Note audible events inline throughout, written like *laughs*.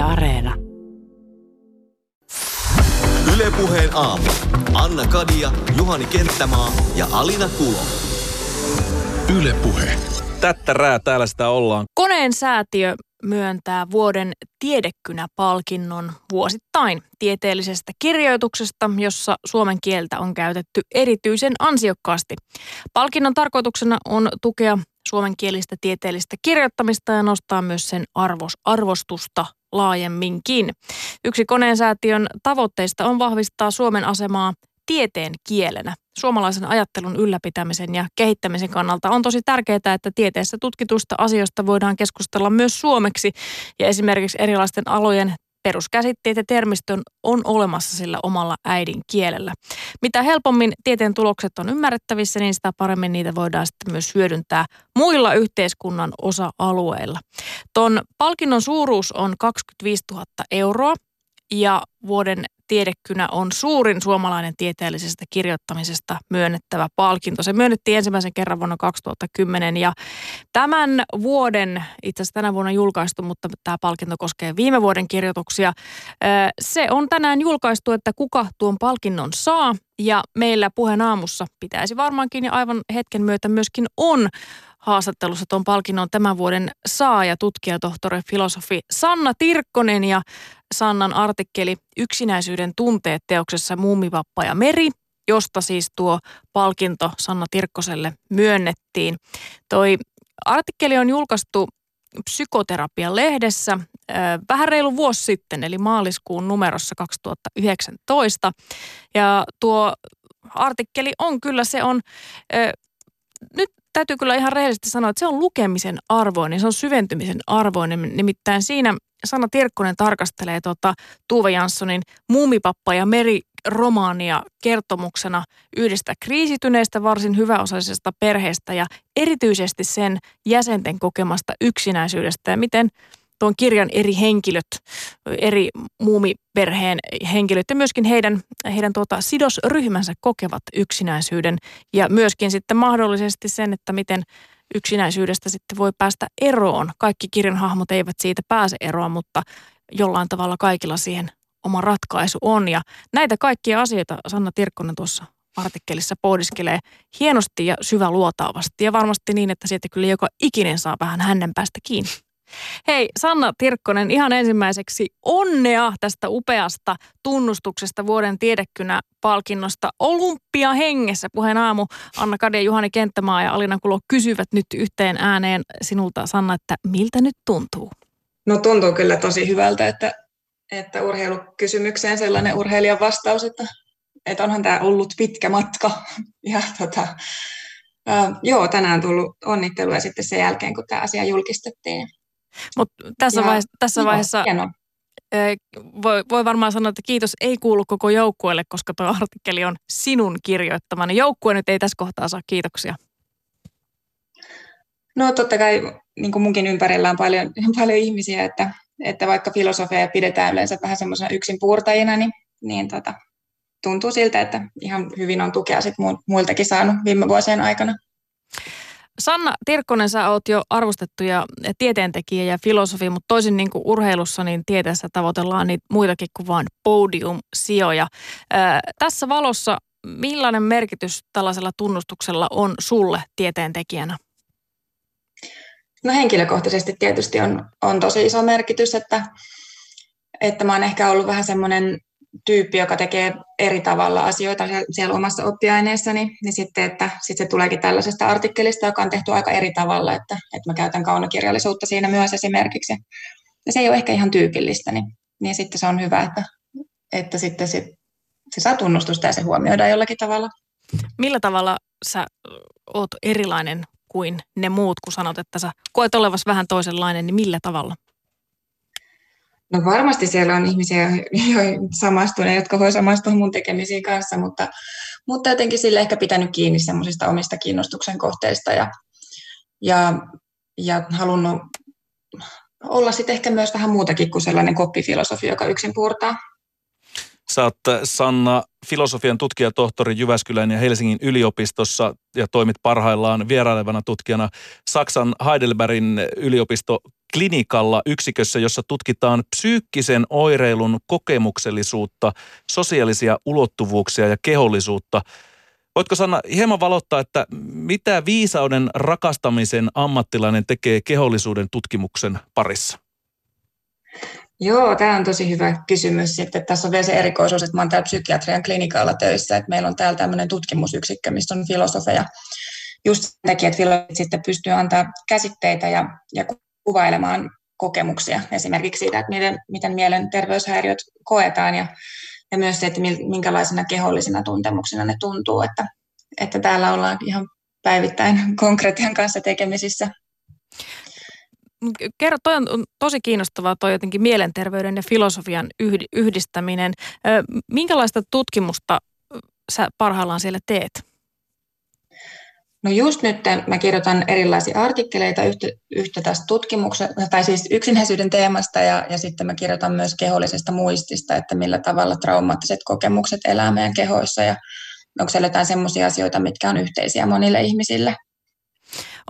Yle Areena. Ylepuheen aamu. Anna Kadia, Juhani Kenttämaa ja Alina Kulo. Ylepuhe. Tättärää täällä sitä ollaan. Koneen säätiö myöntää vuoden tiedekynä-palkinnon vuosittain tieteellisestä kirjoituksesta, jossa suomen kieltä on käytetty erityisen ansiokkaasti. Palkinnon tarkoituksena on tukea suomenkielistä tieteellistä kirjoittamista ja nostaa myös sen arvos, arvostusta laajemminkin. Yksi koneensäätiön tavoitteista on vahvistaa Suomen asemaa tieteen kielenä. Suomalaisen ajattelun ylläpitämisen ja kehittämisen kannalta on tosi tärkeää, että tieteessä tutkituista asioista voidaan keskustella myös suomeksi ja esimerkiksi erilaisten alojen peruskäsitteet ja termistön on olemassa sillä omalla äidinkielellä. Mitä helpommin tieteen tulokset on ymmärrettävissä, niin sitä paremmin niitä voidaan sitten myös hyödyntää muilla yhteiskunnan osa-alueilla. Ton palkinnon suuruus on 25 000 euroa ja vuoden tiedekynä on suurin suomalainen tieteellisestä kirjoittamisesta myönnettävä palkinto. Se myönnettiin ensimmäisen kerran vuonna 2010 ja tämän vuoden, itse asiassa tänä vuonna julkaistu, mutta tämä palkinto koskee viime vuoden kirjoituksia. Se on tänään julkaistu, että kuka tuon palkinnon saa ja meillä puheen aamussa pitäisi varmaankin ja aivan hetken myötä myöskin on haastattelussa tuon palkinnon tämän vuoden saaja, tutkija, tohtori, filosofi Sanna Tirkkonen ja Sannan artikkeli Yksinäisyyden tunteet teoksessa Muumivappa ja meri, josta siis tuo palkinto Sanna Tirkkoselle myönnettiin. Toi artikkeli on julkaistu psykoterapian lehdessä vähän reilu vuosi sitten, eli maaliskuun numerossa 2019. Ja tuo artikkeli on kyllä, se on, nyt täytyy kyllä ihan rehellisesti sanoa, että se on lukemisen arvoinen, se on syventymisen arvoinen. Nimittäin siinä Sanna Tirkkonen tarkastelee tota Tuve Janssonin Muumipappa ja Meri romaania kertomuksena yhdestä kriisityneestä varsin hyväosaisesta perheestä ja erityisesti sen jäsenten kokemasta yksinäisyydestä ja miten tuon kirjan eri henkilöt, eri muumiperheen henkilöt ja myöskin heidän, heidän tuota sidosryhmänsä kokevat yksinäisyyden ja myöskin sitten mahdollisesti sen, että miten yksinäisyydestä sitten voi päästä eroon. Kaikki kirjan hahmot eivät siitä pääse eroon, mutta jollain tavalla kaikilla siihen oma ratkaisu on. Ja näitä kaikkia asioita Sanna Tirkkonen tuossa artikkelissa pohdiskelee hienosti ja syväluotaavasti ja varmasti niin, että siitä kyllä joka ikinen saa vähän hänen päästä kiinni. Hei Sanna Tirkkonen, ihan ensimmäiseksi onnea tästä upeasta tunnustuksesta vuoden tiedekynä-palkinnosta Olympia hengessä. Puheen aamu Anna Kade, Juhani Kenttämaa ja Alina Kulo kysyvät nyt yhteen ääneen sinulta Sanna, että miltä nyt tuntuu? No tuntuu kyllä tosi hyvältä, että, että urheilukysymykseen sellainen urheilijan vastaus, että, että onhan tämä ollut pitkä matka. *laughs* Ja tota, äh, joo, tänään tullut onnitteluja sitten sen jälkeen, kun tämä asia julkistettiin. Mutta tässä, vaiheessa, tässä vaiheessa voi, voi varmaan sanoa, että kiitos ei kuulu koko joukkueelle, koska tuo artikkeli on sinun kirjoittamani. Joukkue nyt ei tässä kohtaa saa kiitoksia. No totta kai niin kuin munkin ympärillä on paljon, *laughs* paljon ihmisiä, että, että vaikka filosofia pidetään yleensä vähän semmoisena yksin puurtajina, niin, niin tota, tuntuu siltä, että ihan hyvin on tukea sit muiltakin saanut viime vuosien aikana. Sanna Tirkkonen, sä oot jo arvostettu ja tieteentekijä ja filosofi, mutta toisin niin kuin urheilussa, niin tieteessä tavoitellaan niitä muitakin kuin vain podium-sijoja. Ää, tässä valossa millainen merkitys tällaisella tunnustuksella on sulle tieteentekijänä? No henkilökohtaisesti tietysti on, on tosi iso merkitys, että, että mä oon ehkä ollut vähän semmoinen tyyppi, joka tekee eri tavalla asioita siellä omassa oppiaineessani, niin sitten, että sitten se tuleekin tällaisesta artikkelista, joka on tehty aika eri tavalla, että, että mä käytän kaunokirjallisuutta siinä myös esimerkiksi. Ja se ei ole ehkä ihan tyypillistä, niin, niin sitten se on hyvä, että, että sitten se, se saa tunnustusta ja se huomioidaan jollakin tavalla. Millä tavalla sä oot erilainen kuin ne muut, kun sanot, että sä koet olevas vähän toisenlainen, niin millä tavalla? No varmasti siellä on ihmisiä, joihin samastuneet, jotka voi samastua mun tekemisiin kanssa, mutta, mutta jotenkin sille ehkä pitänyt kiinni semmoisista omista kiinnostuksen kohteista ja, ja, ja halunnut olla sitten ehkä myös vähän muutakin kuin sellainen koppifilosofi, joka yksin puurtaa. Sä oot Sanna filosofian tutkijatohtori Jyväskylän ja Helsingin yliopistossa ja toimit parhaillaan vierailevana tutkijana Saksan Heidelbergin yliopisto klinikalla yksikössä, jossa tutkitaan psyykkisen oireilun kokemuksellisuutta, sosiaalisia ulottuvuuksia ja kehollisuutta. Voitko Sanna hieman valottaa, että mitä viisauden rakastamisen ammattilainen tekee kehollisuuden tutkimuksen parissa? Joo, tämä on tosi hyvä kysymys. Sitten tässä on vielä se erikoisuus, että olen täällä psykiatrian klinikalla töissä, että meillä on täällä tämmöinen tutkimusyksikkö, missä on filosofeja. Just sen takia, että filosofit sitten pystyy antaa käsitteitä ja, ja kuvailemaan kokemuksia, esimerkiksi siitä, että miten, miten mielenterveyshäiriöt koetaan ja, ja myös se, että minkälaisina kehollisina tuntemuksina ne tuntuu, että, että täällä ollaan ihan päivittäin *laughs* konkretian kanssa tekemisissä. Kerro, toi on tosi kiinnostavaa toi jotenkin mielenterveyden ja filosofian yhdistäminen. Minkälaista tutkimusta sä parhaillaan siellä teet? No just nyt mä kirjoitan erilaisia artikkeleita yhtä, yhtä tästä tutkimuksesta, tai siis yksinäisyyden teemasta, ja, ja sitten mä kirjoitan myös kehollisesta muistista, että millä tavalla traumaattiset kokemukset elää meidän kehoissa, ja onko siellä jotain sellaisia asioita, mitkä on yhteisiä monille ihmisille.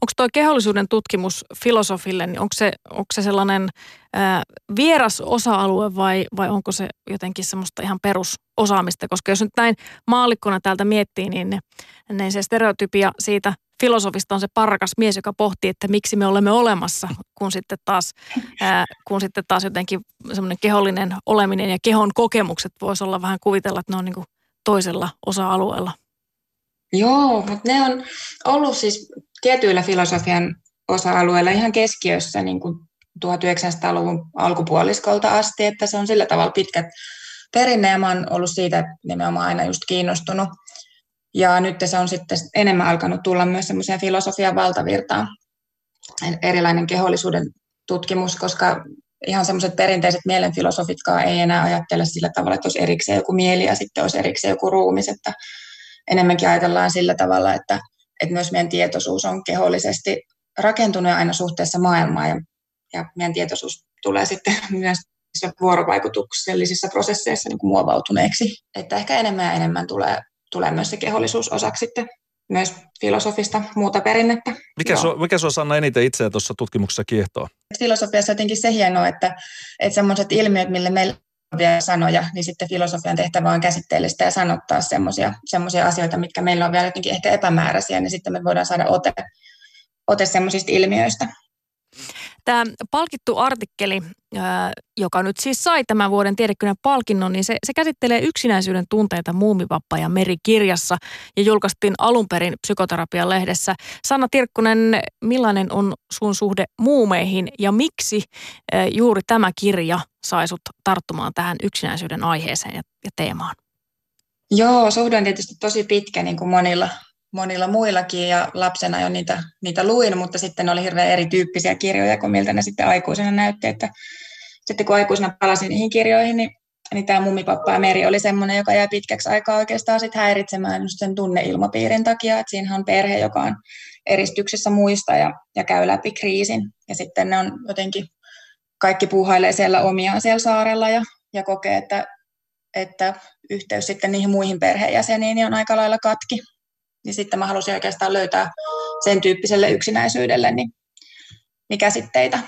Onko tuo kehollisuuden tutkimus filosofille, niin onko se, onko se sellainen ää, vieras osa-alue vai, vai onko se jotenkin semmoista ihan perusosaamista? Koska jos nyt näin maallikkona täältä miettii, niin, ne, niin se stereotypia siitä filosofista on se parkas mies, joka pohtii, että miksi me olemme olemassa, kun sitten taas, ää, kun sitten taas jotenkin semmoinen kehollinen oleminen ja kehon kokemukset voisi olla vähän kuvitella, että ne on niin toisella osa-alueella. Joo, mutta ne on ollut siis tietyillä filosofian osa-alueilla ihan keskiössä niin kuin 1900-luvun alkupuoliskolta asti, että se on sillä tavalla pitkät perinne ja mä oon ollut siitä nimenomaan aina just kiinnostunut. Ja nyt se on sitten enemmän alkanut tulla myös semmoisia filosofian valtavirtaan, erilainen kehollisuuden tutkimus, koska ihan semmoiset perinteiset mielenfilosofitkaan ei enää ajattele sillä tavalla, että olisi erikseen joku mieli ja sitten olisi erikseen joku ruumis, että enemmänkin ajatellaan sillä tavalla, että että myös meidän tietoisuus on kehollisesti rakentunut aina suhteessa maailmaan ja, ja meidän tietoisuus tulee sitten *laughs* myös vuorovaikutuksellisissa prosesseissa niin kuin muovautuneeksi. Että ehkä enemmän ja enemmän tulee, tulee myös se kehollisuus osaksi sitten myös filosofista muuta perinnettä. Mikä, su, mikä sua Sanna eniten itseä tuossa tutkimuksessa kiehtoo? Filosofiassa jotenkin se hienoa, että, että sellaiset ilmiöt, mille meillä vielä sanoja, niin sitten filosofian tehtävä on käsitteellistä ja sanottaa semmoisia asioita, mitkä meillä on vielä jotenkin ehkä epämääräisiä, niin sitten me voidaan saada ote, ote semmoisista ilmiöistä. Tämä palkittu artikkeli, joka nyt siis sai tämän vuoden tiedekynän palkinnon, niin se, se käsittelee yksinäisyyden tunteita Muumivappa ja Merikirjassa ja julkaistiin alun perin psykoterapian lehdessä. Sanna Tirkkunen, millainen on sun suhde muumeihin ja miksi juuri tämä kirja sai sut tarttumaan tähän yksinäisyyden aiheeseen ja, ja teemaan? Joo, suhde on tietysti tosi pitkä niin kuin monilla, monilla muillakin ja lapsena jo niitä, niitä luin, mutta sitten ne oli hirveän erityyppisiä kirjoja kuin miltä ne sitten aikuisena näytti, että sitten kun aikuisena palasin niihin kirjoihin, niin, niin tämä mummipappa ja Meri oli semmoinen, joka jäi pitkäksi aikaa oikeastaan sit häiritsemään just sen tunneilmapiirin takia, että siinä on perhe, joka on eristyksessä muista ja, ja käy läpi kriisin. Ja sitten ne on jotenkin kaikki puuhailee siellä omiaan siellä saarella ja, ja kokee, että, että yhteys sitten niihin muihin perheenjäseniin niin on aika lailla katki niin sitten mä halusin oikeastaan löytää sen tyyppiselle yksinäisyydelle niin, niin käsitteitä.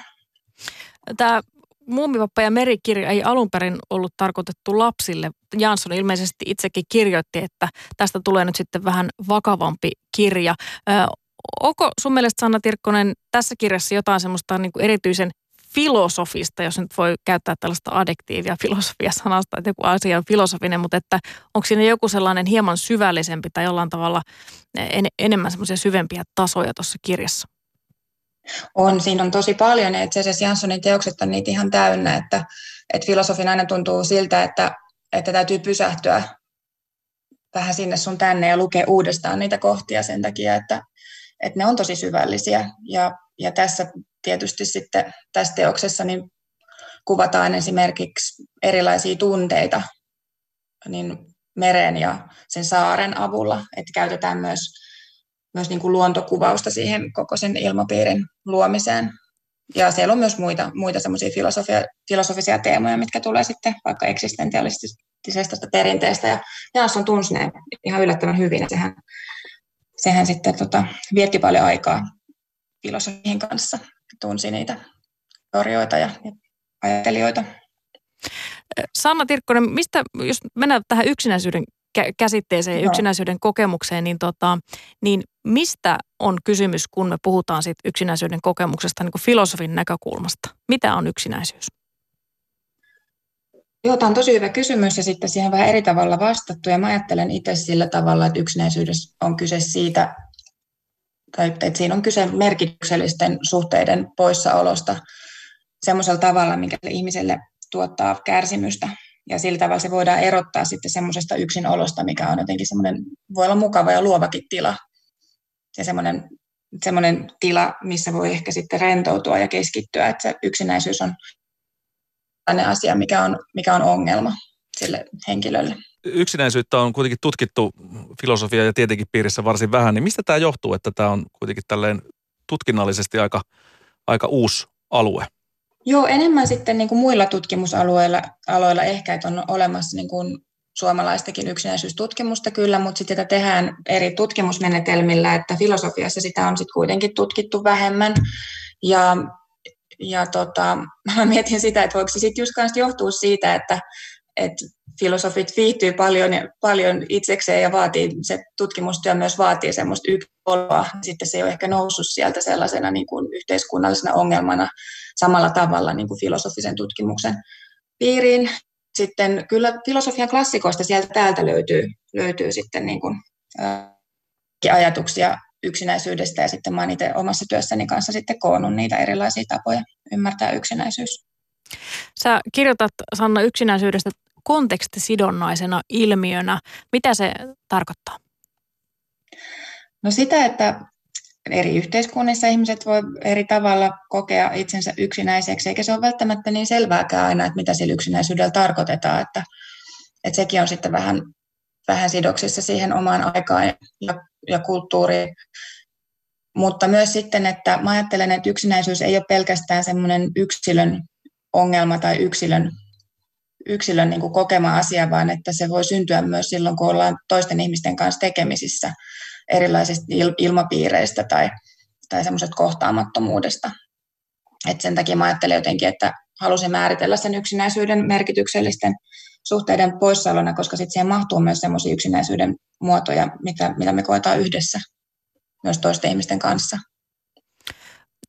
Tämä Muumivappa ja merikirja ei alun perin ollut tarkoitettu lapsille. Jansson ilmeisesti itsekin kirjoitti, että tästä tulee nyt sitten vähän vakavampi kirja. Onko sun mielestä Sanna Tirkkonen tässä kirjassa jotain semmoista niin kuin erityisen filosofista, jos nyt voi käyttää tällaista adjektiivia filosofia-sanasta, että joku asia on filosofinen, mutta että onko siinä joku sellainen hieman syvällisempi tai jollain tavalla en, enemmän semmoisia syvempiä tasoja tuossa kirjassa? On, siinä on tosi paljon. Itse asiassa Janssonin teokset on niitä ihan täynnä, että, että filosofin aina tuntuu siltä, että, että täytyy pysähtyä vähän sinne sun tänne ja lukea uudestaan niitä kohtia sen takia, että, että ne on tosi syvällisiä. Ja, ja tässä tietysti sitten tässä teoksessa niin kuvataan esimerkiksi erilaisia tunteita niin meren ja sen saaren avulla, että käytetään myös, myös niin kuin luontokuvausta siihen koko sen ilmapiirin luomiseen. Ja siellä on myös muita, muita semmoisia filosofia, filosofisia teemoja, mitkä tulee sitten vaikka eksistentialistisesta perinteestä. Ja Jansson tunsi ne ihan yllättävän hyvin. Sehän, sehän sitten tota, vietti paljon aikaa filosofien kanssa tunsi niitä teorioita ja, ja ajattelijoita. Sanna Tirkkonen, mistä, jos mennään tähän yksinäisyyden käsitteeseen ja yksinäisyyden kokemukseen, niin, tota, niin mistä on kysymys, kun me puhutaan siitä yksinäisyyden kokemuksesta niin kuin filosofin näkökulmasta? Mitä on yksinäisyys? Joo, tämä on tosi hyvä kysymys ja sitten siihen vähän eri tavalla vastattu. Ja mä ajattelen itse sillä tavalla, että yksinäisyydessä on kyse siitä, tai että siinä on kyse merkityksellisten suhteiden poissaolosta semmoisella tavalla, mikä ihmiselle tuottaa kärsimystä. Ja sillä tavalla se voidaan erottaa sitten semmoisesta yksinolosta, mikä on jotenkin semmoinen, voi olla mukava ja luovakin tila. Ja semmoinen, semmoinen tila, missä voi ehkä sitten rentoutua ja keskittyä, että se yksinäisyys on sellainen asia, mikä on, mikä on ongelma sille henkilölle. Yksinäisyyttä on kuitenkin tutkittu filosofia ja tietenkin piirissä varsin vähän, niin mistä tämä johtuu, että tämä on kuitenkin tälleen tutkinnallisesti aika, aika uusi alue? Joo, enemmän sitten niin kuin muilla tutkimusalueilla aloilla ehkä, että on olemassa niin kuin suomalaistakin yksinäisyystutkimusta kyllä, mutta sitten sitä tehdään eri tutkimusmenetelmillä, että filosofiassa sitä on sitten kuitenkin tutkittu vähemmän. Ja, ja tota, *laughs* mä mietin sitä, että voiko se sitten just johtua siitä, että, että filosofit viihtyy paljon, paljon itsekseen ja vaatii, se tutkimustyö myös vaatii semmoista ykköoloa. Sitten se ei ole ehkä noussut sieltä sellaisena niin kuin yhteiskunnallisena ongelmana samalla tavalla niin kuin filosofisen tutkimuksen piiriin. Sitten kyllä filosofian klassikoista sieltä täältä löytyy, löytyy sitten niin kuin, ää, ajatuksia yksinäisyydestä ja sitten mä itse omassa työssäni kanssa sitten koonnut niitä erilaisia tapoja ymmärtää yksinäisyys. Sä kirjoitat Sanna yksinäisyydestä kontekstisidonnaisena ilmiönä. Mitä se tarkoittaa? No sitä, että eri yhteiskunnissa ihmiset voi eri tavalla kokea itsensä yksinäiseksi, eikä se ole välttämättä niin selvääkään aina, että mitä sillä yksinäisyydellä tarkoitetaan, että, että sekin on sitten vähän, vähän sidoksissa siihen omaan aikaan ja, ja kulttuuriin. Mutta myös sitten, että mä ajattelen, että yksinäisyys ei ole pelkästään semmoinen yksilön ongelma tai yksilön yksilön niin kuin kokema asia, vaan että se voi syntyä myös silloin, kun ollaan toisten ihmisten kanssa tekemisissä erilaisista ilmapiireistä tai, tai semmoisesta kohtaamattomuudesta. Et sen takia mä ajattelen jotenkin, että halusin määritellä sen yksinäisyyden merkityksellisten suhteiden poissaolona, koska sitten siihen mahtuu myös semmoisia yksinäisyyden muotoja, mitä, mitä me koetaan yhdessä myös toisten ihmisten kanssa.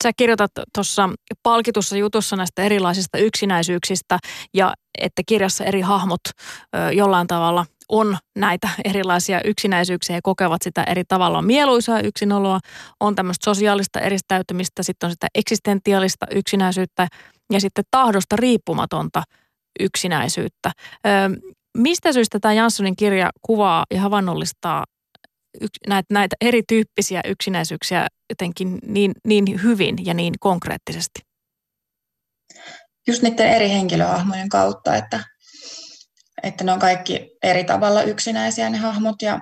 Sä kirjoitat tuossa palkitussa jutussa näistä erilaisista yksinäisyyksistä ja että kirjassa eri hahmot ö, jollain tavalla on näitä erilaisia yksinäisyyksiä ja kokevat sitä eri tavalla. On mieluisaa yksinoloa, on tämmöistä sosiaalista eristäytymistä, sitten on sitä eksistentiaalista yksinäisyyttä ja sitten tahdosta riippumatonta yksinäisyyttä. Mistä syystä tämä Janssonin kirja kuvaa ja havainnollistaa näitä, näitä erityyppisiä yksinäisyyksiä jotenkin niin, niin hyvin ja niin konkreettisesti? Just niiden eri henkilöhahmojen kautta, että, että ne on kaikki eri tavalla yksinäisiä ne hahmot ja,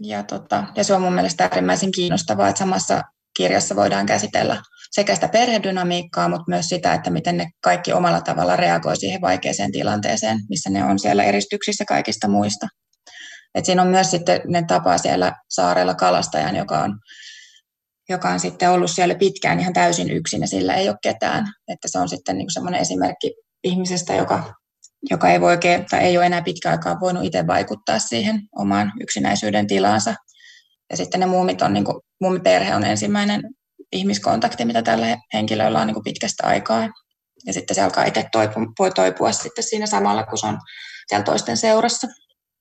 ja, tota, ja se on mun mielestä äärimmäisen kiinnostavaa, että samassa kirjassa voidaan käsitellä sekä sitä perhedynamiikkaa, mutta myös sitä, että miten ne kaikki omalla tavalla reagoi siihen vaikeaseen tilanteeseen, missä ne on siellä eristyksissä kaikista muista. Et siinä on myös sitten, ne tapaa siellä saarella kalastajan, joka on, joka on sitten ollut siellä pitkään ihan täysin yksin ja sillä ei ole ketään. Että se on sitten niin semmoinen esimerkki ihmisestä, joka, joka ei, voi oikein, tai ei ole enää pitkä aikaa voinut itse vaikuttaa siihen omaan yksinäisyyden tilaansa. Ja sitten ne muumit on, niin kuin, muumiperhe on ensimmäinen ihmiskontakti, mitä tällä henkilöllä on niin kuin pitkästä aikaa. Ja sitten se alkaa itse toipu, voi toipua sitten siinä samalla, kun se on siellä toisten seurassa.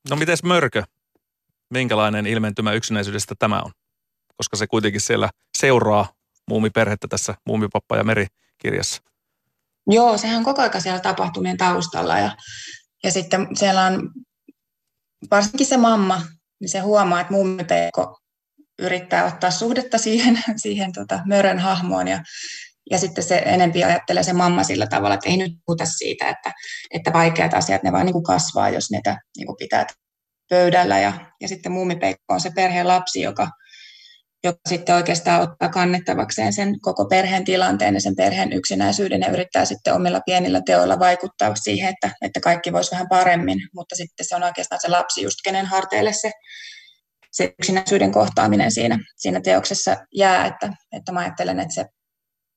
No mites mörkö? Minkälainen ilmentymä yksinäisyydestä tämä on? Koska se kuitenkin siellä seuraa muumiperhettä tässä Muumipappa ja Meri kirjassa. Joo, sehän on koko ajan siellä tapahtumien taustalla ja, ja sitten siellä on varsinkin se mamma, niin se huomaa, että muumipeikko yrittää ottaa suhdetta siihen, *laughs* siihen tota, mörön hahmoon ja, ja sitten se enempi ajattelee se mamma sillä tavalla, että ei nyt puhuta siitä, että, että vaikeat asiat, ne vaan niin kuin kasvaa, jos niitä niin kuin pitää pöydällä. Ja, ja sitten muumipeikko on se perheen lapsi, joka, joka sitten oikeastaan ottaa kannettavakseen sen koko perheen tilanteen ja sen perheen yksinäisyyden ja yrittää sitten omilla pienillä teoilla vaikuttaa siihen, että, että kaikki voisi vähän paremmin. Mutta sitten se on oikeastaan se lapsi just, kenen harteille se, se yksinäisyyden kohtaaminen siinä, siinä teoksessa jää. Että, että mä ajattelen, että se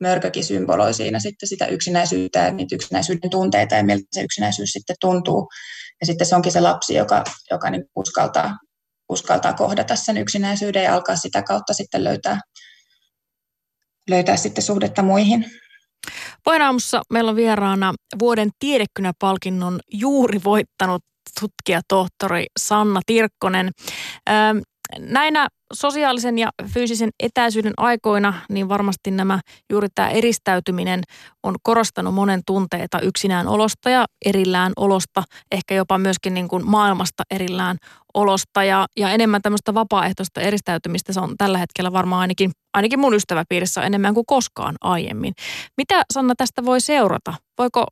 mörkökin symboloi siinä sitten sitä yksinäisyyttä ja niitä yksinäisyyden tunteita ja miltä se yksinäisyys sitten tuntuu. Ja sitten se onkin se lapsi, joka, joka niin uskaltaa, uskaltaa kohdata sen yksinäisyyden ja alkaa sitä kautta sitten löytää, löytää sitten suhdetta muihin. Puheenaamussa meillä on vieraana vuoden tiedekynäpalkinnon juuri voittanut tutkija tohtori Sanna Tirkkonen. Näinä sosiaalisen ja fyysisen etäisyyden aikoina, niin varmasti nämä juuri tämä eristäytyminen on korostanut monen tunteita yksinään olosta ja erillään olosta, ehkä jopa myöskin niin kuin maailmasta erillään olosta ja, ja enemmän tämmöistä vapaaehtoista eristäytymistä se on tällä hetkellä varmaan ainakin, ainakin mun ystäväpiirissä enemmän kuin koskaan aiemmin. Mitä Sanna tästä voi seurata? Voiko,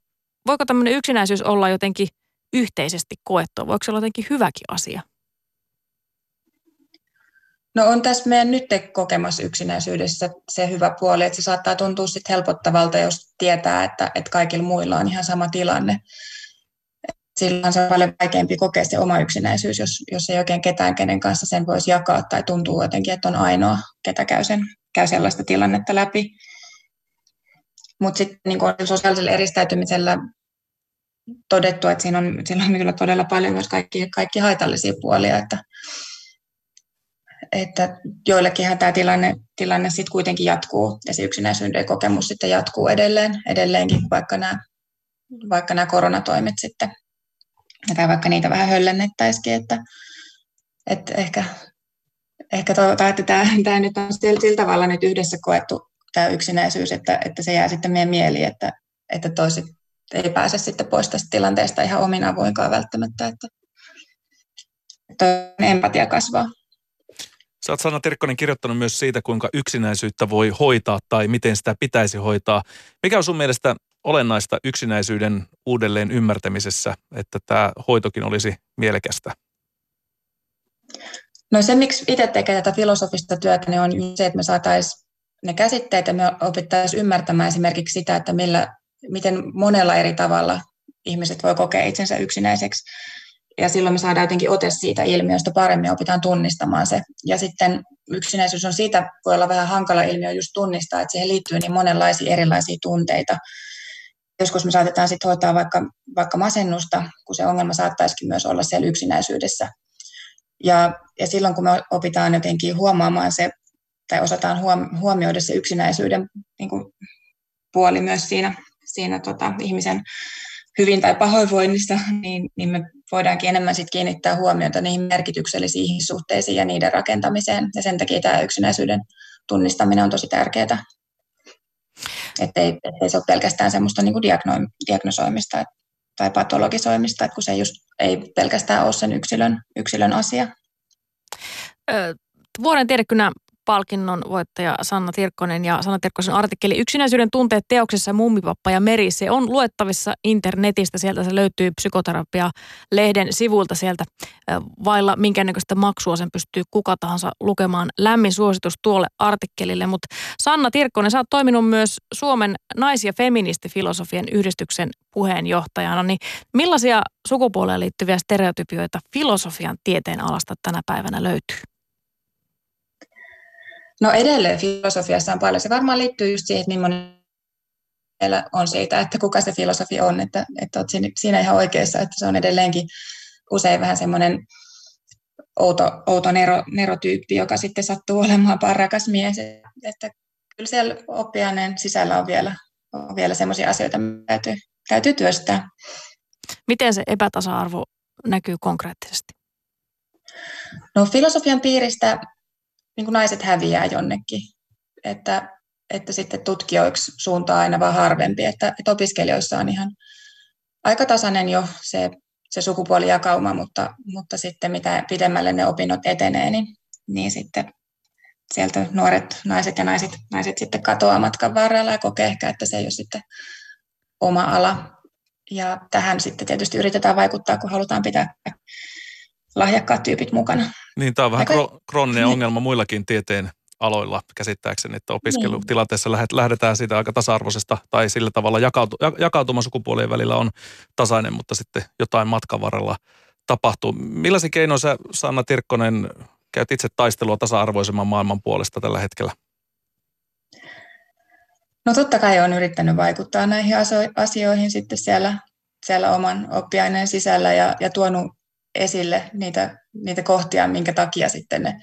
voiko tämmöinen yksinäisyys olla jotenkin yhteisesti koettua? Voiko se olla jotenkin hyväkin asia? No on tässä meidän nyt kokemassa yksinäisyydessä se hyvä puoli, että se saattaa tuntua sitten helpottavalta, jos tietää, että, että kaikilla muilla on ihan sama tilanne. Silloin se on paljon vaikeampi kokea se oma yksinäisyys, jos, jos ei oikein ketään, kenen kanssa sen voisi jakaa tai tuntuu jotenkin, että on ainoa, ketä käy, sen, käy sellaista tilannetta läpi. Mutta sitten niin sosiaalisella eristäytymisellä todettu, että siinä on, siinä on kyllä todella paljon myös kaikki, kaikki haitallisia puolia, että, että joillekinhan tämä tilanne, tilanne sitten kuitenkin jatkuu ja se yksinäisyyden kokemus sitten jatkuu edelleen, edelleenkin, vaikka nämä, vaikka nämä koronatoimet sitten, tai vaikka niitä vähän höllennettäisikin, että, että ehkä, ehkä toivotaan, että tämä, tämä nyt on sillä, sillä tavalla nyt yhdessä koettu tämä yksinäisyys, että, että se jää sitten meidän mieliin, että, että toiset ei pääse sitten pois tästä tilanteesta ihan omin avoinkaan välttämättä, että, että empatia kasvaa. Sä oot Sanna Tirkkonen kirjoittanut myös siitä, kuinka yksinäisyyttä voi hoitaa tai miten sitä pitäisi hoitaa. Mikä on sun mielestä olennaista yksinäisyyden uudelleen ymmärtämisessä, että tämä hoitokin olisi mielekästä? No se, miksi itse tekee tätä filosofista työtä, niin on se, että me saataisiin ne käsitteet ja me opittaisiin ymmärtämään esimerkiksi sitä, että millä, miten monella eri tavalla ihmiset voi kokea itsensä yksinäiseksi ja silloin me saadaan jotenkin ote siitä ilmiöstä paremmin, opitaan tunnistamaan se. Ja sitten yksinäisyys on siitä, voi olla vähän hankala ilmiö just tunnistaa, että siihen liittyy niin monenlaisia erilaisia tunteita. Joskus me saatetaan sitten hoitaa vaikka, vaikka masennusta, kun se ongelma saattaisikin myös olla siellä yksinäisyydessä. Ja, ja silloin kun me opitaan jotenkin huomaamaan se, tai osataan huomioida se yksinäisyyden niin kuin, puoli myös siinä, siinä tota, ihmisen hyvin tai pahoinvoinnista, niin, niin me voidaankin enemmän sit kiinnittää huomiota niihin merkityksellisiin suhteisiin ja niiden rakentamiseen. Ja sen takia tämä yksinäisyyden tunnistaminen on tosi tärkeää. Että ei, se ole pelkästään semmoista niin diagno- diagnosoimista tai patologisoimista, että kun se just ei pelkästään ole sen yksilön, yksilön asia. Vuoden tiedekynä palkinnon voittaja Sanna Tirkkonen ja Sanna Tirkkosen artikkeli Yksinäisyyden tunteet teoksessa Mummipappa ja Meri. Se on luettavissa internetistä, sieltä se löytyy psykoterapia-lehden sivulta sieltä vailla minkäännäköistä maksua sen pystyy kuka tahansa lukemaan. Lämmin suositus tuolle artikkelille, mutta Sanna Tirkkonen, sä oot toiminut myös Suomen nais- ja feministifilosofian yhdistyksen puheenjohtajana, niin millaisia sukupuoleen liittyviä stereotypioita filosofian tieteen alasta tänä päivänä löytyy? No edelleen filosofiassa on paljon. Se varmaan liittyy just siihen, että millainen on siitä, että kuka se filosofi on, että, että olet siinä ihan oikeassa, että se on edelleenkin usein vähän semmoinen outo, outo nero, nerotyyppi, joka sitten sattuu olemaan parrakas mies. Että kyllä siellä oppiaineen sisällä on vielä, on vielä semmoisia asioita, mitä täytyy, täytyy työstää. Miten se epätasa-arvo näkyy konkreettisesti? No filosofian piiristä niin kuin naiset häviää jonnekin. Että, että sitten tutkijoiksi suuntaa aina vaan harvempi, että, että opiskelijoissa on ihan aika tasainen jo se, se sukupuolijakauma, mutta, mutta sitten mitä pidemmälle ne opinnot etenee, niin, niin sitten sieltä nuoret naiset ja naiset, naiset sitten katoaa matkan varrella ja kokee ehkä, että se ei ole sitten oma ala. Ja tähän sitten tietysti yritetään vaikuttaa, kun halutaan pitää lahjakkaat tyypit mukana. Niin, tämä on vähän Aika... krooninen niin. ongelma muillakin tieteen aloilla käsittääkseni, että opiskelutilanteessa niin. lähdetään siitä aika tasa-arvoisesta tai sillä tavalla jakautu, jakautuma sukupuolien välillä on tasainen, mutta sitten jotain matkan varrella tapahtuu. Millaisia keinoja sä, Sanna Tirkkonen, käyt itse taistelua tasa-arvoisemman maailman puolesta tällä hetkellä? No totta kai olen yrittänyt vaikuttaa näihin asioihin sitten siellä, siellä oman oppiaineen sisällä ja, ja tuonut esille niitä, niitä kohtia, minkä takia sitten ne,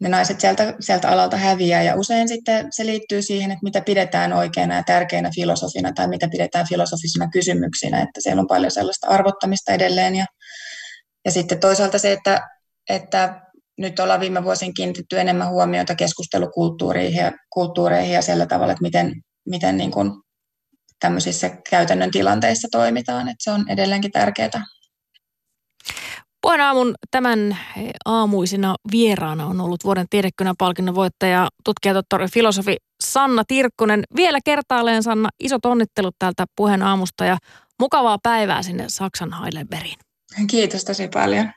ne naiset sieltä, sieltä alalta häviää. Ja usein sitten se liittyy siihen, että mitä pidetään oikeana ja tärkeänä filosofina tai mitä pidetään filosofisina kysymyksinä, että siellä on paljon sellaista arvottamista edelleen. Ja, ja sitten toisaalta se, että, että nyt ollaan viime vuosina kiinnitetty enemmän huomiota keskustelukulttuureihin ja, kulttuureihin ja sillä tavalla, että miten, miten niin kuin tämmöisissä käytännön tilanteissa toimitaan. Että se on edelleenkin tärkeää. Puheen aamun tämän aamuisina vieraana on ollut vuoden tiedekynä palkinnon voittaja, tutkijatohtori filosofi Sanna Tirkkonen. Vielä kertaalleen Sanna, isot onnittelut täältä puheen aamusta ja mukavaa päivää sinne Saksan Heidelbergiin. Kiitos tosi paljon.